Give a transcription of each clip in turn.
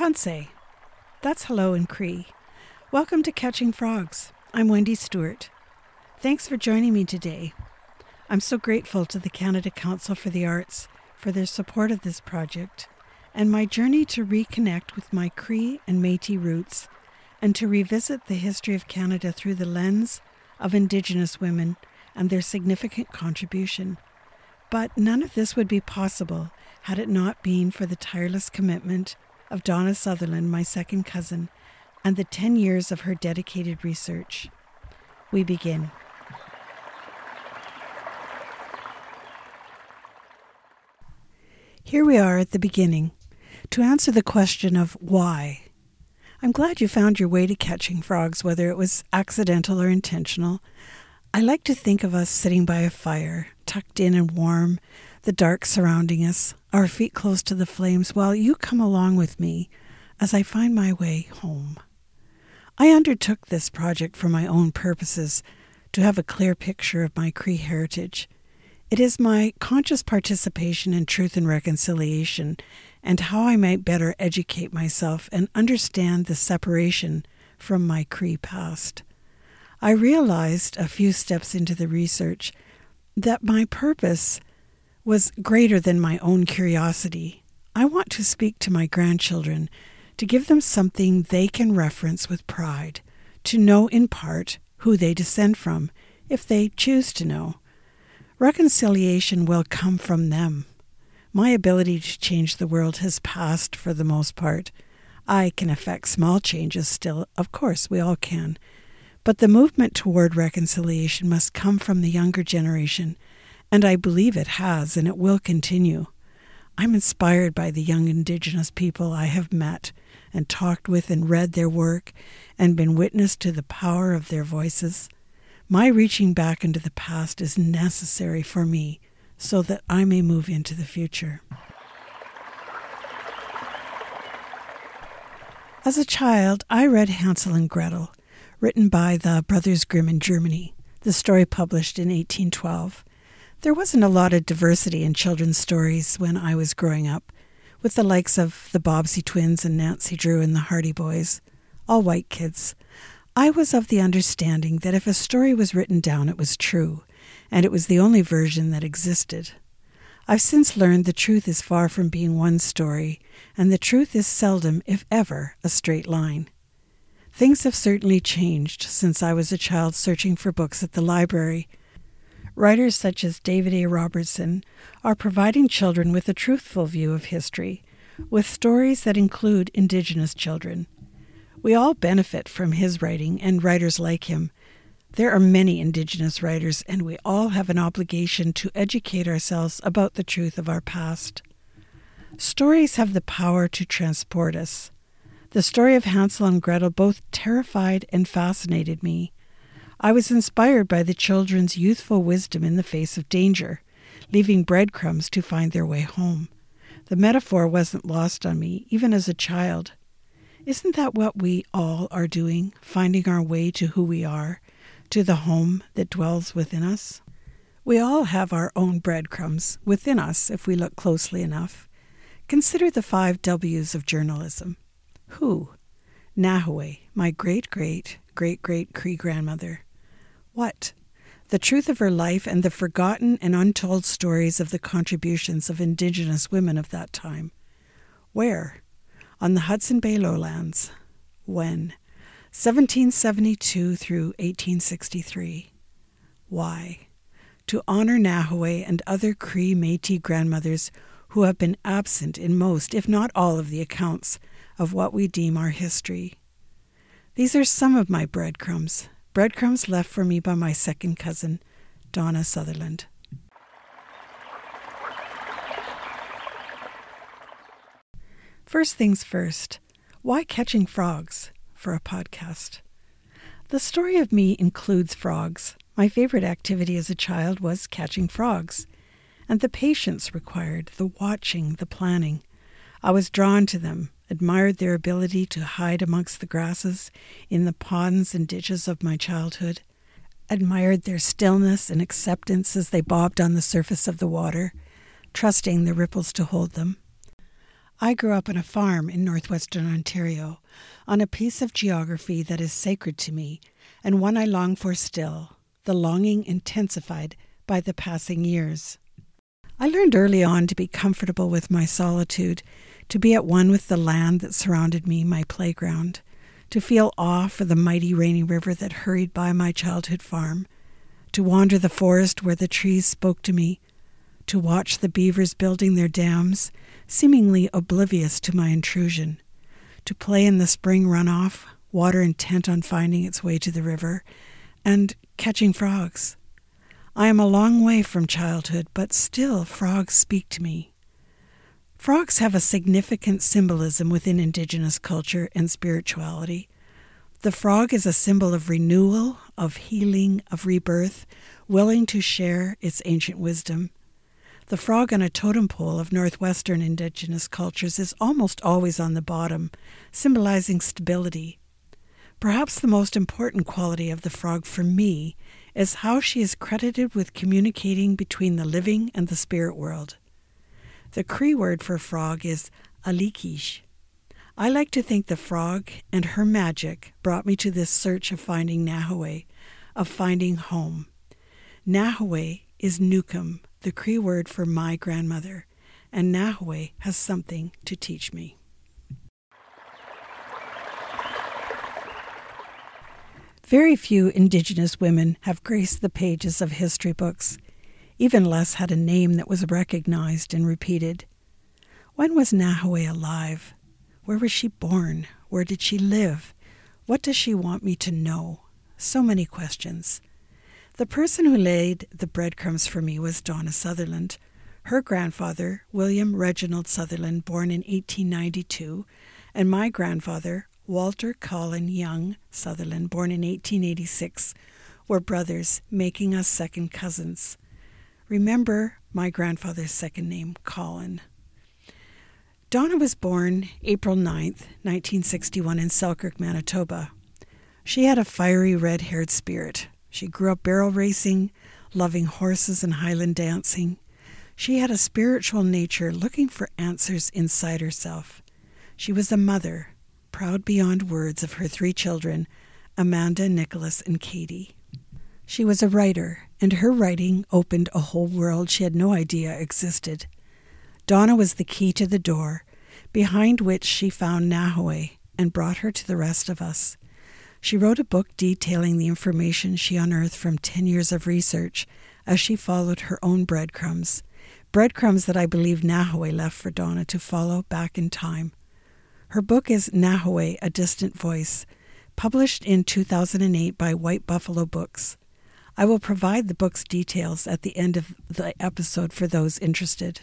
Tanse. That's hello in Cree. Welcome to Catching Frogs. I'm Wendy Stewart. Thanks for joining me today. I'm so grateful to the Canada Council for the Arts for their support of this project and my journey to reconnect with my Cree and Metis roots and to revisit the history of Canada through the lens of Indigenous women and their significant contribution. But none of this would be possible had it not been for the tireless commitment of Donna Sutherland, my second cousin, and the 10 years of her dedicated research. We begin. Here we are at the beginning to answer the question of why. I'm glad you found your way to catching frogs, whether it was accidental or intentional. I like to think of us sitting by a fire, tucked in and warm, the dark surrounding us, our feet close to the flames, while you come along with me as I find my way home. I undertook this project for my own purposes, to have a clear picture of my Cree heritage. It is my conscious participation in truth and reconciliation and how I might better educate myself and understand the separation from my Cree past. I realized a few steps into the research that my purpose was greater than my own curiosity. I want to speak to my grandchildren, to give them something they can reference with pride, to know in part who they descend from, if they choose to know. Reconciliation will come from them. My ability to change the world has passed for the most part. I can effect small changes still, of course, we all can. But the movement toward reconciliation must come from the younger generation and I believe it has, and it will continue. I'm inspired by the young Indigenous people I have met and talked with and read their work and been witness to the power of their voices. My reaching back into the past is necessary for me so that I may move into the future. As a child, I read Hansel and Gretel, written by the Brothers Grimm in Germany, the story published in 1812. There wasn't a lot of diversity in children's stories when I was growing up, with the likes of the Bobbsey twins and Nancy Drew and the Hardy Boys, all white kids. I was of the understanding that if a story was written down, it was true, and it was the only version that existed. I've since learned the truth is far from being one story, and the truth is seldom, if ever, a straight line. Things have certainly changed since I was a child searching for books at the library Writers such as David A. Robertson are providing children with a truthful view of history, with stories that include Indigenous children. We all benefit from his writing and writers like him. There are many Indigenous writers, and we all have an obligation to educate ourselves about the truth of our past. Stories have the power to transport us. The story of Hansel and Gretel both terrified and fascinated me. I was inspired by the children's youthful wisdom in the face of danger, leaving breadcrumbs to find their way home. The metaphor wasn't lost on me, even as a child. Isn't that what we all are doing, finding our way to who we are, to the home that dwells within us? We all have our own breadcrumbs within us if we look closely enough. Consider the five W's of journalism. Who? Nahoway, my great great great great Cree grandmother. What? The truth of her life and the forgotten and untold stories of the contributions of Indigenous women of that time. Where? On the Hudson Bay lowlands. When? 1772 through 1863. Why? To honor Nahoway and other Cree Metis grandmothers who have been absent in most, if not all, of the accounts of what we deem our history. These are some of my breadcrumbs, Breadcrumbs left for me by my second cousin, Donna Sutherland. First things first, why catching frogs for a podcast? The story of me includes frogs. My favorite activity as a child was catching frogs, and the patience required, the watching, the planning. I was drawn to them, admired their ability to hide amongst the grasses in the ponds and ditches of my childhood, admired their stillness and acceptance as they bobbed on the surface of the water, trusting the ripples to hold them. I grew up on a farm in northwestern Ontario, on a piece of geography that is sacred to me, and one I long for still, the longing intensified by the passing years. I learned early on to be comfortable with my solitude, to be at one with the land that surrounded me, my playground, to feel awe for the mighty rainy river that hurried by my childhood farm, to wander the forest where the trees spoke to me, to watch the beavers building their dams, seemingly oblivious to my intrusion, to play in the spring runoff, water intent on finding its way to the river, and catching frogs. I am a long way from childhood, but still frogs speak to me. Frogs have a significant symbolism within Indigenous culture and spirituality. The frog is a symbol of renewal, of healing, of rebirth, willing to share its ancient wisdom. The frog on a totem pole of Northwestern Indigenous cultures is almost always on the bottom, symbolizing stability. Perhaps the most important quality of the frog for me is how she is credited with communicating between the living and the spirit world. The Cree word for frog is alikish. I like to think the frog and her magic brought me to this search of finding Nahoway, of finding home. Nahoway is Nokom, the Cree word for my grandmother, and Nahoway has something to teach me. Very few Indigenous women have graced the pages of history books. Even less had a name that was recognized and repeated. When was Nahoway alive? Where was she born? Where did she live? What does she want me to know? So many questions. The person who laid the breadcrumbs for me was Donna Sutherland. Her grandfather, William Reginald Sutherland, born in 1892, and my grandfather, Walter Colin Young Sutherland, born in 1886, were brothers, making us second cousins. Remember my grandfather's second name, Colin. Donna was born April 9th, 1961, in Selkirk, Manitoba. She had a fiery red haired spirit. She grew up barrel racing, loving horses and Highland dancing. She had a spiritual nature looking for answers inside herself. She was a mother, proud beyond words of her three children, Amanda, Nicholas, and Katie. She was a writer, and her writing opened a whole world she had no idea existed. Donna was the key to the door, behind which she found Nahoway and brought her to the rest of us. She wrote a book detailing the information she unearthed from 10 years of research as she followed her own breadcrumbs, breadcrumbs that I believe Nahoway left for Donna to follow back in time. Her book is Nahoway, A Distant Voice, published in 2008 by White Buffalo Books. I will provide the book's details at the end of the episode for those interested.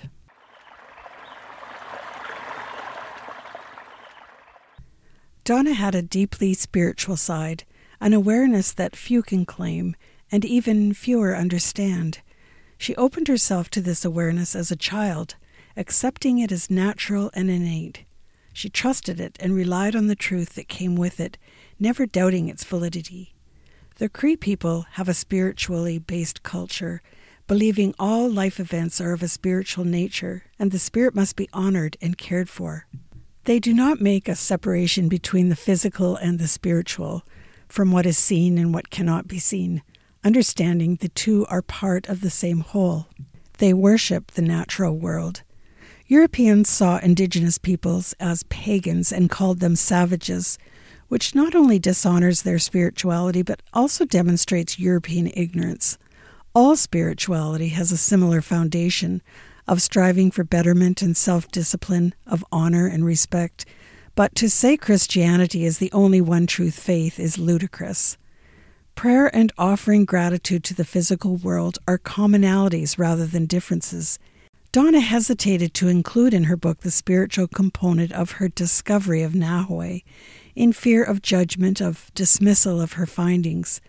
Donna had a deeply spiritual side, an awareness that few can claim and even fewer understand. She opened herself to this awareness as a child, accepting it as natural and innate. She trusted it and relied on the truth that came with it, never doubting its validity. The Cree people have a spiritually based culture, believing all life events are of a spiritual nature and the spirit must be honored and cared for. They do not make a separation between the physical and the spiritual, from what is seen and what cannot be seen, understanding the two are part of the same whole. They worship the natural world. Europeans saw indigenous peoples as pagans and called them savages, which not only dishonors their spirituality but also demonstrates European ignorance. All spirituality has a similar foundation, of striving for betterment and self discipline, of honor and respect. But to say Christianity is the only one truth faith is ludicrous. Prayer and offering gratitude to the physical world are commonalities rather than differences. Donna hesitated to include in her book the spiritual component of her discovery of Nahoway, in fear of judgment, of dismissal of her findings.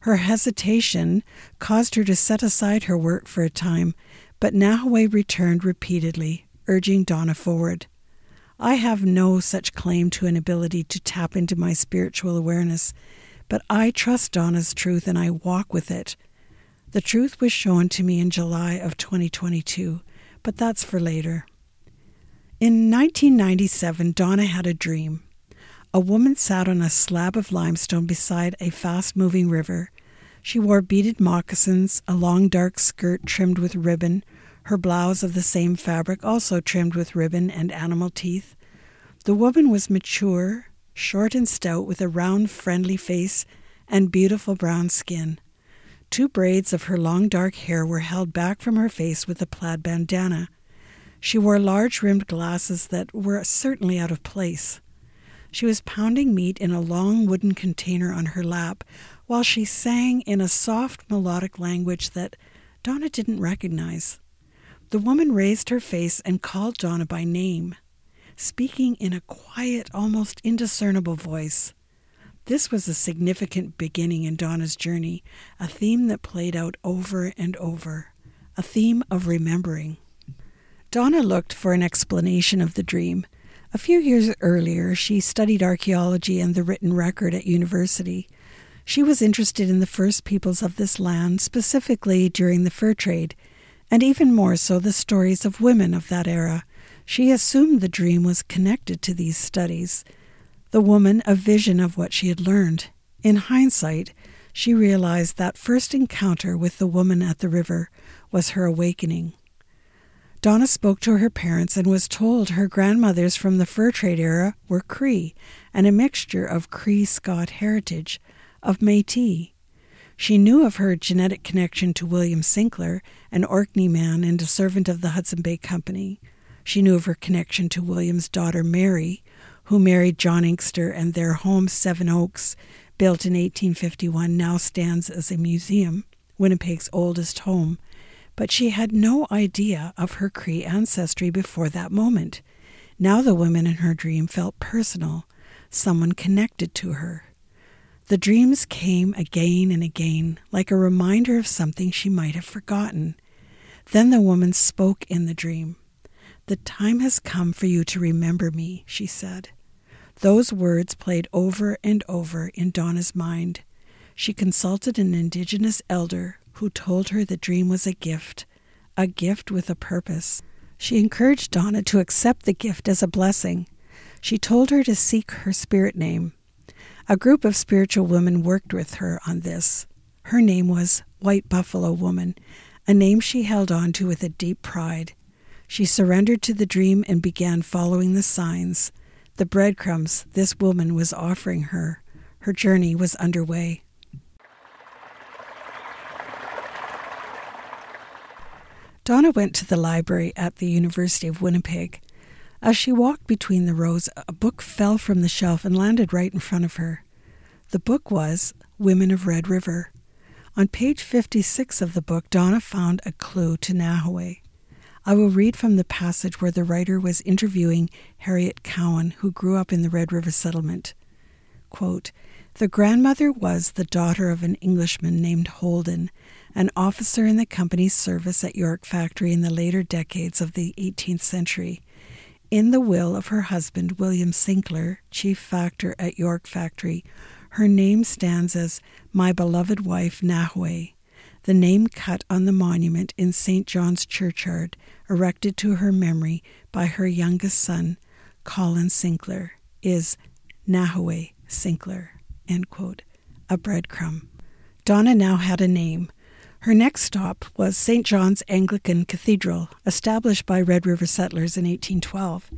Her hesitation caused her to set aside her work for a time but Nahoway returned repeatedly, urging Donna forward. I have no such claim to an ability to tap into my spiritual awareness, but I trust Donna's truth and I walk with it. The truth was shown to me in July of 2022, but that's for later. In 1997, Donna had a dream. A woman sat on a slab of limestone beside a fast moving river. She wore beaded moccasins, a long dark skirt trimmed with ribbon, her blouse of the same fabric, also trimmed with ribbon and animal teeth. The woman was mature, short and stout, with a round, friendly face and beautiful brown skin. Two braids of her long dark hair were held back from her face with a plaid bandana. She wore large rimmed glasses that were certainly out of place. She was pounding meat in a long wooden container on her lap while she sang in a soft melodic language that Donna didn't recognize. The woman raised her face and called Donna by name, speaking in a quiet, almost indiscernible voice. This was a significant beginning in Donna's journey, a theme that played out over and over, a theme of remembering. Donna looked for an explanation of the dream, a few years earlier, she studied archaeology and the written record at university. She was interested in the first peoples of this land, specifically during the fur trade, and even more so the stories of women of that era. She assumed the dream was connected to these studies. The woman, a vision of what she had learned. In hindsight, she realized that first encounter with the woman at the river was her awakening. Donna spoke to her parents and was told her grandmothers from the fur trade era were Cree and a mixture of Cree Scot heritage, of Metis. She knew of her genetic connection to William Sinclair, an Orkney man and a servant of the Hudson Bay Company. She knew of her connection to William's daughter Mary, who married John Inkster, and their home, Seven Oaks, built in 1851, now stands as a museum, Winnipeg's oldest home but she had no idea of her Cree ancestry before that moment. Now the woman in her dream felt personal, someone connected to her. The dreams came again and again, like a reminder of something she might have forgotten. Then the woman spoke in the dream. The time has come for you to remember me, she said. Those words played over and over in Donna's mind. She consulted an indigenous elder who told her the dream was a gift, a gift with a purpose. She encouraged Donna to accept the gift as a blessing. She told her to seek her spirit name. A group of spiritual women worked with her on this. Her name was White Buffalo Woman, a name she held on to with a deep pride. She surrendered to the dream and began following the signs, the breadcrumbs this woman was offering her. Her journey was underway. Donna went to the library at the University of Winnipeg. As she walked between the rows, a book fell from the shelf and landed right in front of her. The book was Women of Red River. On page 56 of the book, Donna found a clue to Nahoway. I will read from the passage where the writer was interviewing Harriet Cowan, who grew up in the Red River settlement. Quote, the grandmother was the daughter of an Englishman named Holden, an officer in the company's service at York Factory in the later decades of the 18th century. In the will of her husband, William Sinclair, chief factor at York Factory, her name stands as My Beloved Wife Nahue, the name cut on the monument in St. John's Churchyard, erected to her memory by her youngest son, Colin Sinclair, is Nahoway Sinclair. A breadcrumb. Donna now had a name, her next stop was St. John's Anglican Cathedral, established by Red River settlers in 1812.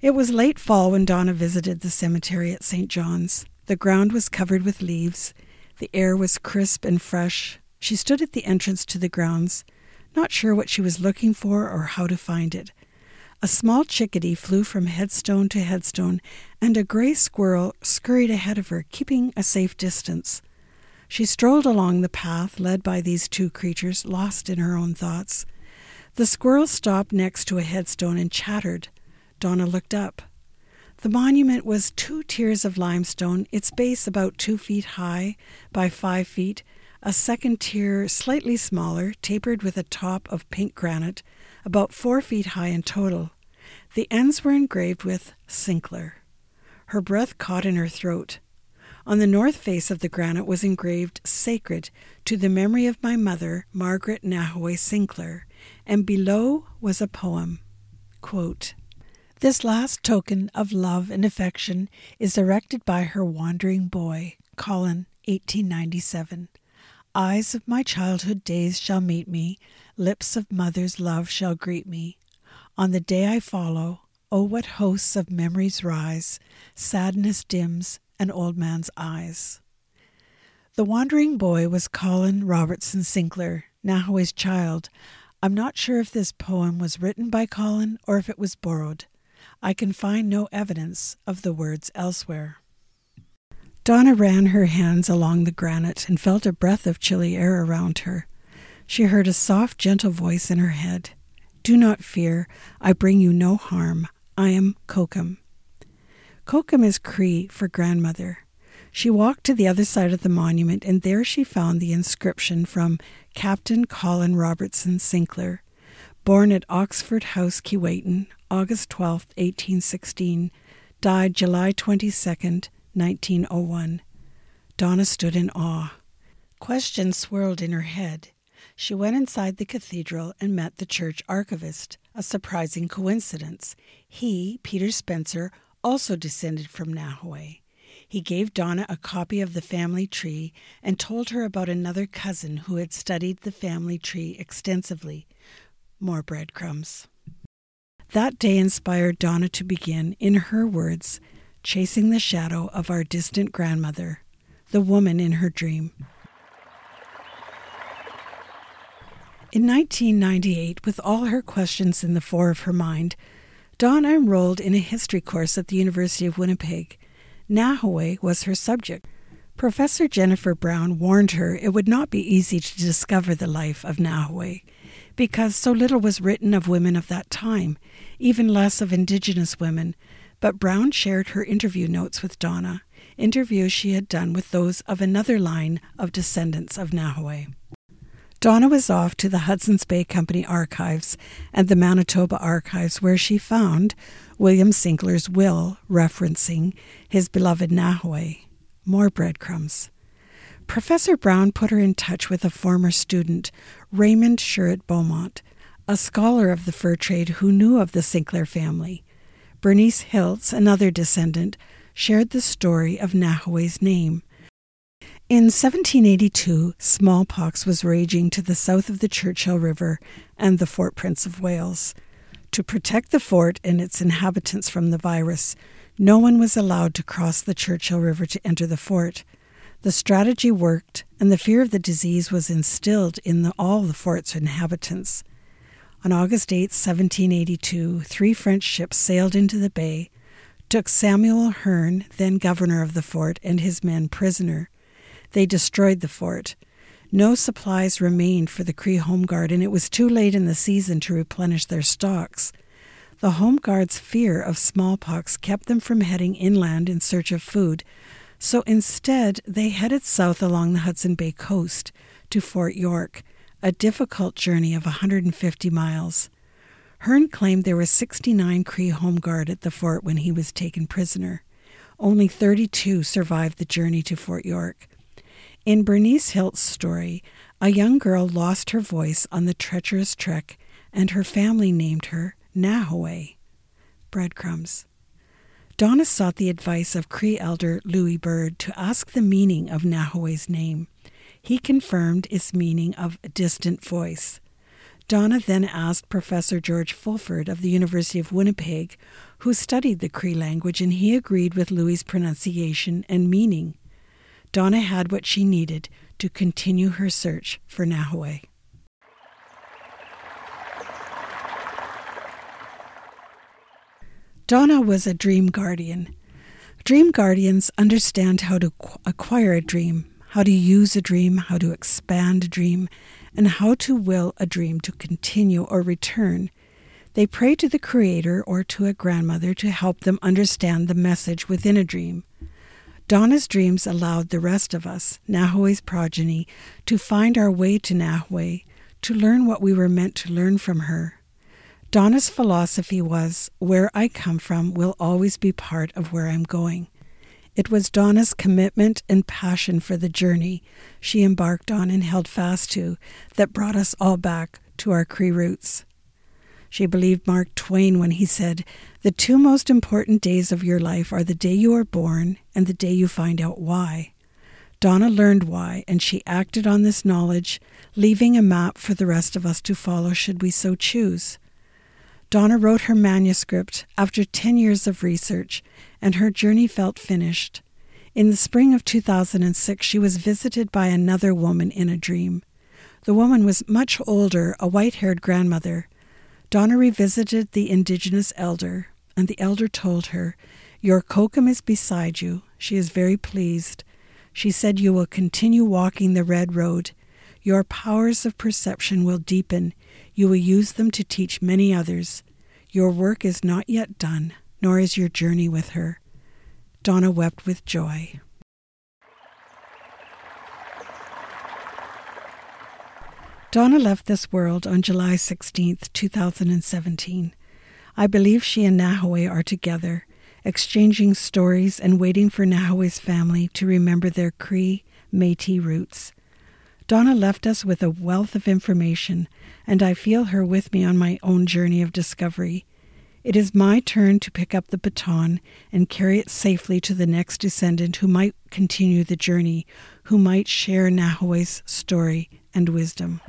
It was late fall when Donna visited the cemetery at St. John's. The ground was covered with leaves. The air was crisp and fresh. She stood at the entrance to the grounds, not sure what she was looking for or how to find it. A small chickadee flew from headstone to headstone, and a gray squirrel scurried ahead of her, keeping a safe distance. She strolled along the path led by these two creatures, lost in her own thoughts. The squirrel stopped next to a headstone and chattered. Donna looked up. The monument was two tiers of limestone, its base about two feet high by five feet, a second tier slightly smaller, tapered with a top of pink granite, about four feet high in total. The ends were engraved with Sinclair. Her breath caught in her throat. On the north face of the granite was engraved Sacred to the memory of my mother, Margaret Nahoway Sinclair, and below was a poem. Quote, This last token of love and affection is erected by her wandering boy, Colin, 1897. Eyes of my childhood days shall meet me, lips of mother's love shall greet me. On the day I follow, oh, what hosts of memories rise, sadness dims an old man's eyes. The wandering boy was Colin Robertson Sinclair, Nahoway's child. I'm not sure if this poem was written by Colin or if it was borrowed. I can find no evidence of the words elsewhere. Donna ran her hands along the granite and felt a breath of chilly air around her. She heard a soft, gentle voice in her head. Do not fear, I bring you no harm. I am Kokum. Kokum is Cree for grandmother. She walked to the other side of the monument, and there she found the inscription from Captain Colin Robertson Sinclair, born at Oxford House, Keewatin, August 12, 1816, died July 22, 1901. Donna stood in awe. Questions swirled in her head. She went inside the cathedral and met the church archivist, a surprising coincidence. He, Peter Spencer, also descended from Nahoway. He gave Donna a copy of the family tree and told her about another cousin who had studied the family tree extensively. More breadcrumbs. That day inspired Donna to begin, in her words, chasing the shadow of our distant grandmother, the woman in her dream. In 1998, with all her questions in the fore of her mind, Donna enrolled in a history course at the University of Winnipeg. Nahoway was her subject. Professor Jennifer Brown warned her it would not be easy to discover the life of Nahoway because so little was written of women of that time, even less of Indigenous women. But Brown shared her interview notes with Donna, interviews she had done with those of another line of descendants of Nahoway. Donna was off to the Hudson's Bay Company archives and the Manitoba archives, where she found William Sinclair's will referencing his beloved Nahoway. More breadcrumbs. Professor Brown put her in touch with a former student, Raymond Sherritt Beaumont, a scholar of the fur trade who knew of the Sinclair family. Bernice Hiltz, another descendant, shared the story of Nahoway's name. In 1782, smallpox was raging to the south of the Churchill River and the Fort Prince of Wales. To protect the fort and its inhabitants from the virus, no one was allowed to cross the Churchill River to enter the fort. The strategy worked, and the fear of the disease was instilled in the, all the fort's inhabitants. On August 8, 1782, three French ships sailed into the bay, took Samuel Hearne, then governor of the fort, and his men prisoner. They destroyed the fort. No supplies remained for the Cree Home Guard, and it was too late in the season to replenish their stocks. The Home Guard's fear of smallpox kept them from heading inland in search of food, so instead, they headed south along the Hudson Bay coast to Fort York, a difficult journey of 150 miles. Hearne claimed there were 69 Cree Home Guard at the fort when he was taken prisoner. Only 32 survived the journey to Fort York. In Bernice Hilt's story, a young girl lost her voice on the treacherous trek, and her family named her Nahoway. Breadcrumbs. Donna sought the advice of Cree elder Louis Bird to ask the meaning of Nahoway's name. He confirmed its meaning of distant voice. Donna then asked Professor George Fulford of the University of Winnipeg, who studied the Cree language, and he agreed with Louis's pronunciation and meaning. Donna had what she needed to continue her search for Nahoway. Donna was a dream guardian. Dream guardians understand how to acquire a dream, how to use a dream, how to expand a dream, and how to will a dream to continue or return. They pray to the Creator or to a grandmother to help them understand the message within a dream. Donna's dreams allowed the rest of us, Nahoway's progeny, to find our way to Nahoway, to learn what we were meant to learn from her, Donna's philosophy was where I come from will always be part of where I'm going. It was Donna's commitment and passion for the journey she embarked on and held fast to that brought us all back to our Cree roots. She believed Mark Twain when he said, The two most important days of your life are the day you are born and the day you find out why. Donna learned why, and she acted on this knowledge, leaving a map for the rest of us to follow should we so choose. Donna wrote her manuscript after 10 years of research, and her journey felt finished. In the spring of 2006, she was visited by another woman in a dream. The woman was much older, a white haired grandmother. Donna revisited the indigenous elder, and the elder told her, Your kokum is beside you. She is very pleased. She said, You will continue walking the red road. Your powers of perception will deepen. You will use them to teach many others. Your work is not yet done, nor is your journey with her. Donna wept with joy. Donna left this world on July 16, 2017. I believe she and Nahoway are together, exchanging stories and waiting for Nahoway's family to remember their Cree Metis roots. Donna left us with a wealth of information, and I feel her with me on my own journey of discovery. It is my turn to pick up the baton and carry it safely to the next descendant who might continue the journey, who might share Nahoway's story and wisdom.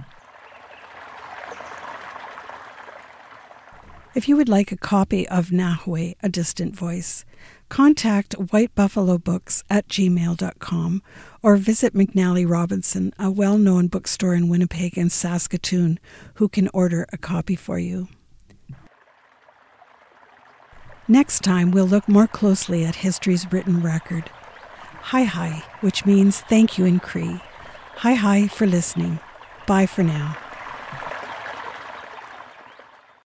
If you would like a copy of Nahoway, A Distant Voice, contact White Buffalo Books at gmail.com or visit McNally Robinson, a well known bookstore in Winnipeg and Saskatoon, who can order a copy for you. Next time, we'll look more closely at history's written record. Hi hi, which means thank you in Cree. Hi hi for listening. Bye for now.